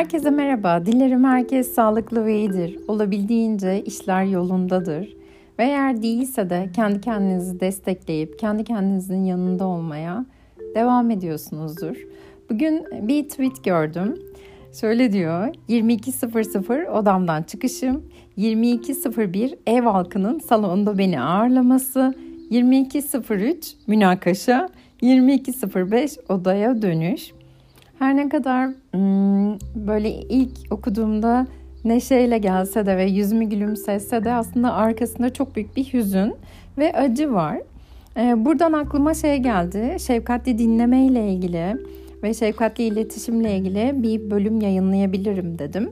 Herkese merhaba. Dilerim herkes sağlıklı ve iyidir. Olabildiğince işler yolundadır. Ve eğer değilse de kendi kendinizi destekleyip kendi kendinizin yanında olmaya devam ediyorsunuzdur. Bugün bir tweet gördüm. Şöyle diyor. 22.00 odamdan çıkışım. 22.01 ev halkının salonda beni ağırlaması. 22.03 münakaşa. 22.05 odaya dönüş. Her ne kadar hmm, böyle ilk okuduğumda neşeyle gelse de ve yüzümü gülümsese de aslında arkasında çok büyük bir hüzün ve acı var. Ee, buradan aklıma şey geldi. Şefkatli dinleme ile ilgili ve şefkatli iletişimle ilgili bir bölüm yayınlayabilirim dedim.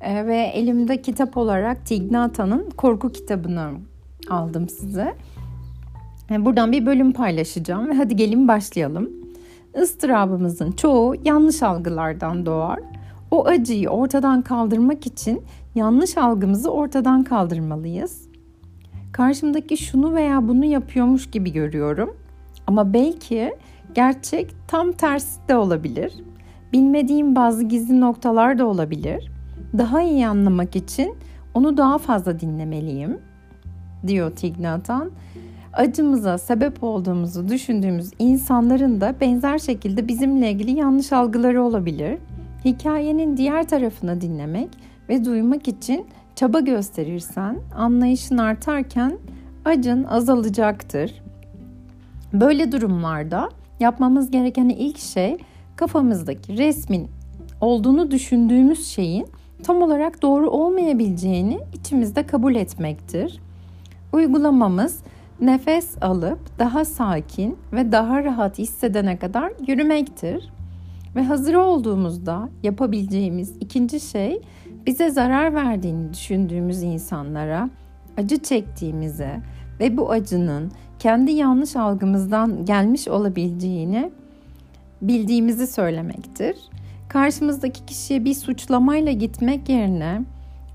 Ee, ve elimde kitap olarak Tignata'nın korku kitabını aldım size. Ee, buradan bir bölüm paylaşacağım ve hadi gelin başlayalım. Istırabımızın çoğu yanlış algılardan doğar. O acıyı ortadan kaldırmak için yanlış algımızı ortadan kaldırmalıyız. Karşımdaki şunu veya bunu yapıyormuş gibi görüyorum. Ama belki gerçek tam tersi de olabilir. Bilmediğim bazı gizli noktalar da olabilir. Daha iyi anlamak için onu daha fazla dinlemeliyim, diyor Tignatan acımıza sebep olduğumuzu düşündüğümüz insanların da benzer şekilde bizimle ilgili yanlış algıları olabilir. Hikayenin diğer tarafını dinlemek ve duymak için çaba gösterirsen anlayışın artarken acın azalacaktır. Böyle durumlarda yapmamız gereken ilk şey kafamızdaki resmin olduğunu düşündüğümüz şeyin tam olarak doğru olmayabileceğini içimizde kabul etmektir. Uygulamamız nefes alıp daha sakin ve daha rahat hissedene kadar yürümektir. Ve hazır olduğumuzda yapabileceğimiz ikinci şey bize zarar verdiğini düşündüğümüz insanlara acı çektiğimizi ve bu acının kendi yanlış algımızdan gelmiş olabileceğini bildiğimizi söylemektir. Karşımızdaki kişiye bir suçlamayla gitmek yerine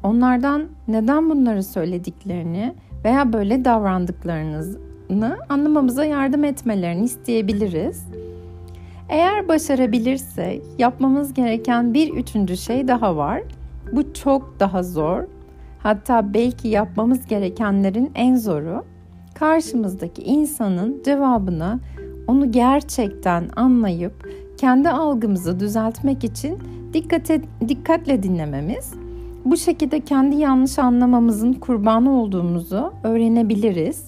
onlardan neden bunları söylediklerini veya böyle davrandıklarını anlamamıza yardım etmelerini isteyebiliriz. Eğer başarabilirsek yapmamız gereken bir üçüncü şey daha var. Bu çok daha zor. Hatta belki yapmamız gerekenlerin en zoru. Karşımızdaki insanın cevabını onu gerçekten anlayıp kendi algımızı düzeltmek için dikkate, dikkatle dinlememiz bu şekilde kendi yanlış anlamamızın kurbanı olduğumuzu öğrenebiliriz.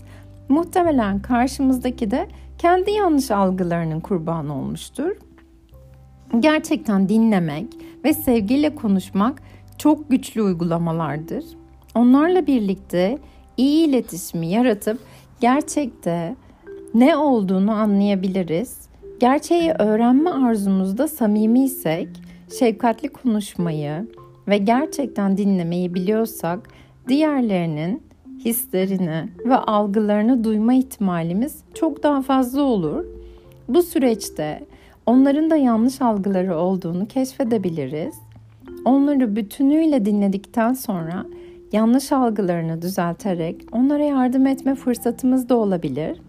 Muhtemelen karşımızdaki de kendi yanlış algılarının kurbanı olmuştur. Gerçekten dinlemek ve sevgiyle konuşmak çok güçlü uygulamalardır. Onlarla birlikte iyi iletişimi yaratıp gerçekte ne olduğunu anlayabiliriz. Gerçeği öğrenme arzumuzda samimiysek şefkatli konuşmayı, ve gerçekten dinlemeyi biliyorsak diğerlerinin hislerini ve algılarını duyma ihtimalimiz çok daha fazla olur. Bu süreçte onların da yanlış algıları olduğunu keşfedebiliriz. Onları bütünüyle dinledikten sonra yanlış algılarını düzelterek onlara yardım etme fırsatımız da olabilir.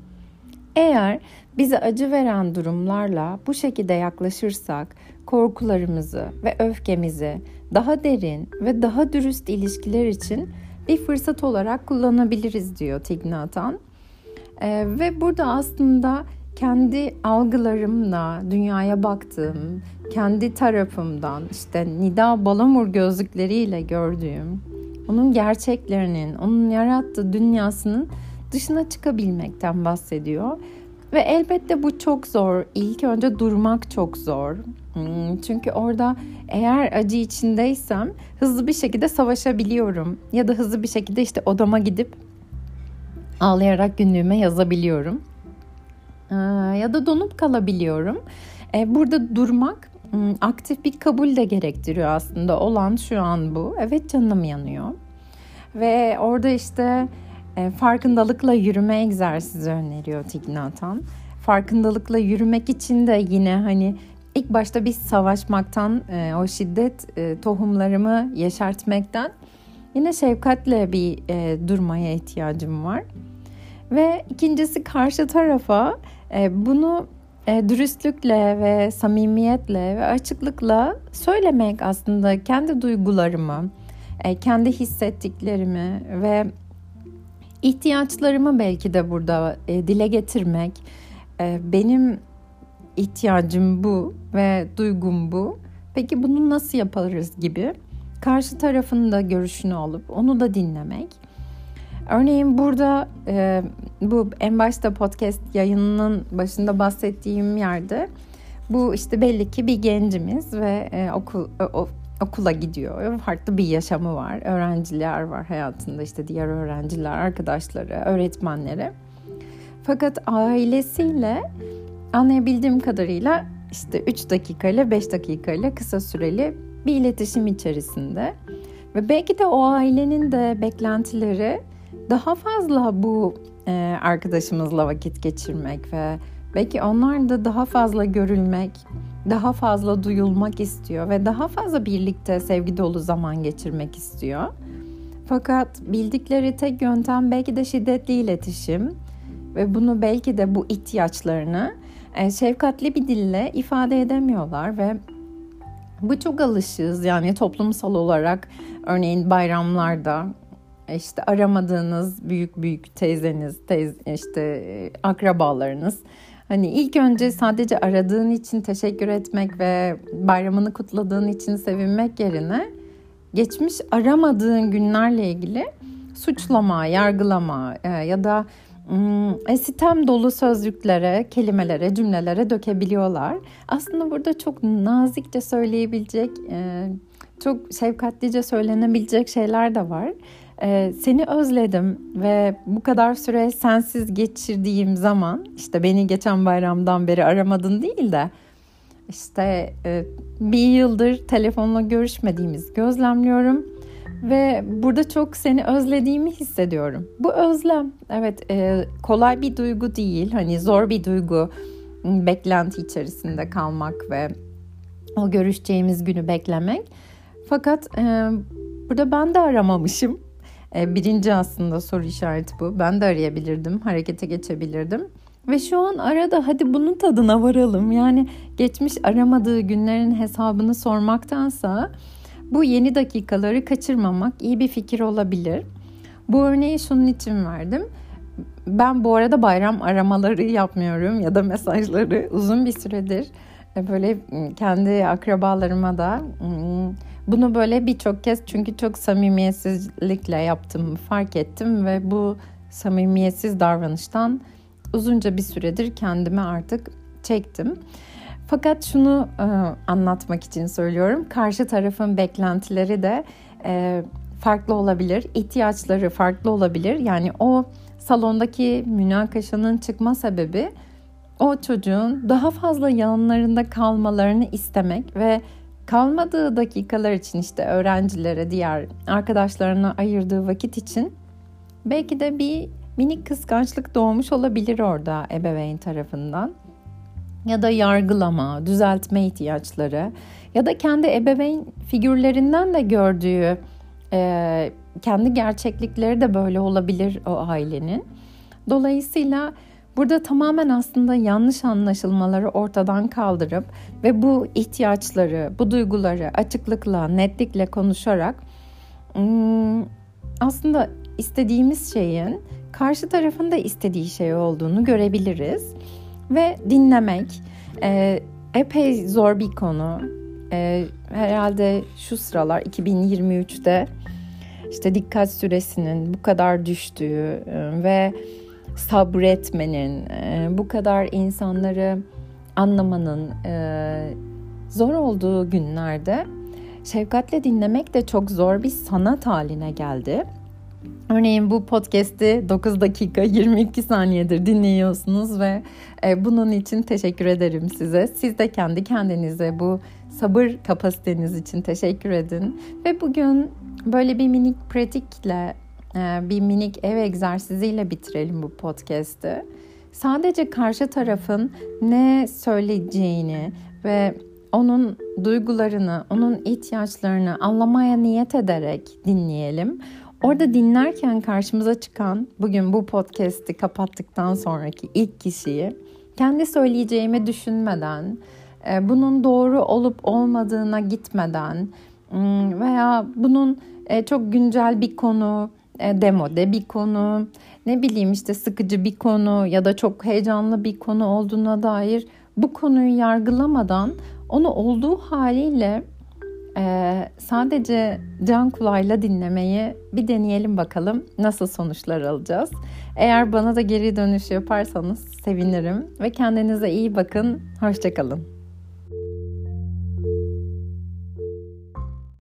Eğer bize acı veren durumlarla bu şekilde yaklaşırsak korkularımızı ve öfkemizi daha derin ve daha dürüst ilişkiler için bir fırsat olarak kullanabiliriz diyor Tignatan. Ee, ve burada aslında kendi algılarımla dünyaya baktığım, kendi tarafımdan işte Nida Balamur gözlükleriyle gördüğüm, onun gerçeklerinin, onun yarattığı dünyasının dışına çıkabilmekten bahsediyor. Ve elbette bu çok zor. İlk önce durmak çok zor. Hmm, çünkü orada eğer acı içindeysem hızlı bir şekilde savaşabiliyorum. Ya da hızlı bir şekilde işte odama gidip ağlayarak günlüğüme yazabiliyorum. Ee, ya da donup kalabiliyorum. Ee, burada durmak hmm, aktif bir kabul de gerektiriyor aslında. Olan şu an bu. Evet canım yanıyor. Ve orada işte e, farkındalıkla yürüme egzersizi öneriyor Tignatan. Farkındalıkla yürümek için de yine hani ilk başta bir savaşmaktan, e, o şiddet e, tohumlarımı yeşertmekten yine şefkatle bir e, durmaya ihtiyacım var. Ve ikincisi karşı tarafa bunu dürüstlükle ve samimiyetle ve açıklıkla söylemek aslında kendi duygularımı, kendi hissettiklerimi ve ihtiyaçlarımı belki de burada e, dile getirmek. E, benim ihtiyacım bu ve duygum bu. Peki bunu nasıl yaparız gibi karşı tarafın da görüşünü alıp onu da dinlemek. Örneğin burada e, bu en başta podcast yayınının başında bahsettiğim yerde bu işte belli ki bir gencimiz ve e, okul o, okula gidiyor. Farklı bir yaşamı var. Öğrenciler var hayatında işte diğer öğrenciler, arkadaşları, öğretmenleri. Fakat ailesiyle anlayabildiğim kadarıyla işte 3 dakika ile 5 dakika ile kısa süreli bir iletişim içerisinde. Ve belki de o ailenin de beklentileri daha fazla bu e, arkadaşımızla vakit geçirmek ve belki onlar da daha fazla görülmek, daha fazla duyulmak istiyor ve daha fazla birlikte sevgi dolu zaman geçirmek istiyor. Fakat bildikleri tek yöntem belki de şiddetli iletişim ve bunu belki de bu ihtiyaçlarını e, şefkatli bir dille ifade edemiyorlar ve bu çok alışığız yani toplumsal olarak örneğin bayramlarda işte aramadığınız büyük büyük teyzeniz, teyze, işte akrabalarınız Hani ilk önce sadece aradığın için teşekkür etmek ve bayramını kutladığın için sevinmek yerine geçmiş aramadığın günlerle ilgili suçlama, yargılama e, ya da e, sitem dolu sözcüklere, kelimelere, cümlelere dökebiliyorlar. Aslında burada çok nazikçe söyleyebilecek, e, çok şefkatlice söylenebilecek şeyler de var. Ee, seni özledim ve bu kadar süre sensiz geçirdiğim zaman işte beni geçen bayramdan beri aramadın değil de işte e, bir yıldır telefonla görüşmediğimiz gözlemliyorum ve burada çok seni özlediğimi hissediyorum. Bu özlem evet e, kolay bir duygu değil hani zor bir duygu beklenti içerisinde kalmak ve o görüşeceğimiz günü beklemek. Fakat e, burada ben de aramamışım birinci aslında soru işareti bu. Ben de arayabilirdim, harekete geçebilirdim. Ve şu an arada hadi bunun tadına varalım. Yani geçmiş aramadığı günlerin hesabını sormaktansa bu yeni dakikaları kaçırmamak iyi bir fikir olabilir. Bu örneği şunun için verdim. Ben bu arada bayram aramaları yapmıyorum ya da mesajları uzun bir süredir e, böyle kendi akrabalarıma da bunu böyle birçok kez çünkü çok samimiyetsizlikle yaptım fark ettim ve bu samimiyetsiz davranıştan uzunca bir süredir kendime artık çektim. Fakat şunu e, anlatmak için söylüyorum. Karşı tarafın beklentileri de e, farklı olabilir, ihtiyaçları farklı olabilir. Yani o salondaki münakaşanın çıkma sebebi o çocuğun daha fazla yanlarında kalmalarını istemek ve kalmadığı dakikalar için işte öğrencilere, diğer arkadaşlarına ayırdığı vakit için belki de bir minik kıskançlık doğmuş olabilir orada ebeveyn tarafından. Ya da yargılama, düzeltme ihtiyaçları ya da kendi ebeveyn figürlerinden de gördüğü e, kendi gerçeklikleri de böyle olabilir o ailenin. Dolayısıyla Burada tamamen aslında yanlış anlaşılmaları ortadan kaldırıp ve bu ihtiyaçları, bu duyguları açıklıkla, netlikle konuşarak hmm, aslında istediğimiz şeyin karşı tarafın da istediği şey olduğunu görebiliriz. Ve dinlemek e, epey zor bir konu. E, herhalde şu sıralar 2023'te işte dikkat süresinin bu kadar düştüğü e, ve sabretmenin, e, bu kadar insanları anlamanın e, zor olduğu günlerde şefkatle dinlemek de çok zor bir sanat haline geldi. Örneğin bu podcast'i 9 dakika 22 saniyedir dinliyorsunuz ve e, bunun için teşekkür ederim size. Siz de kendi kendinize bu sabır kapasiteniz için teşekkür edin. Ve bugün böyle bir minik pratikle bir minik ev egzersiziyle bitirelim bu podcast'ı. Sadece karşı tarafın ne söyleyeceğini ve onun duygularını, onun ihtiyaçlarını anlamaya niyet ederek dinleyelim. Orada dinlerken karşımıza çıkan bugün bu podcast'i kapattıktan sonraki ilk kişiyi kendi söyleyeceğimi düşünmeden, e, bunun doğru olup olmadığına gitmeden veya bunun e, çok güncel bir konu, demode bir konu, ne bileyim işte sıkıcı bir konu ya da çok heyecanlı bir konu olduğuna dair bu konuyu yargılamadan onu olduğu haliyle ee, sadece can kulağıyla dinlemeyi bir deneyelim bakalım nasıl sonuçlar alacağız. Eğer bana da geri dönüş yaparsanız sevinirim ve kendinize iyi bakın. Hoşçakalın.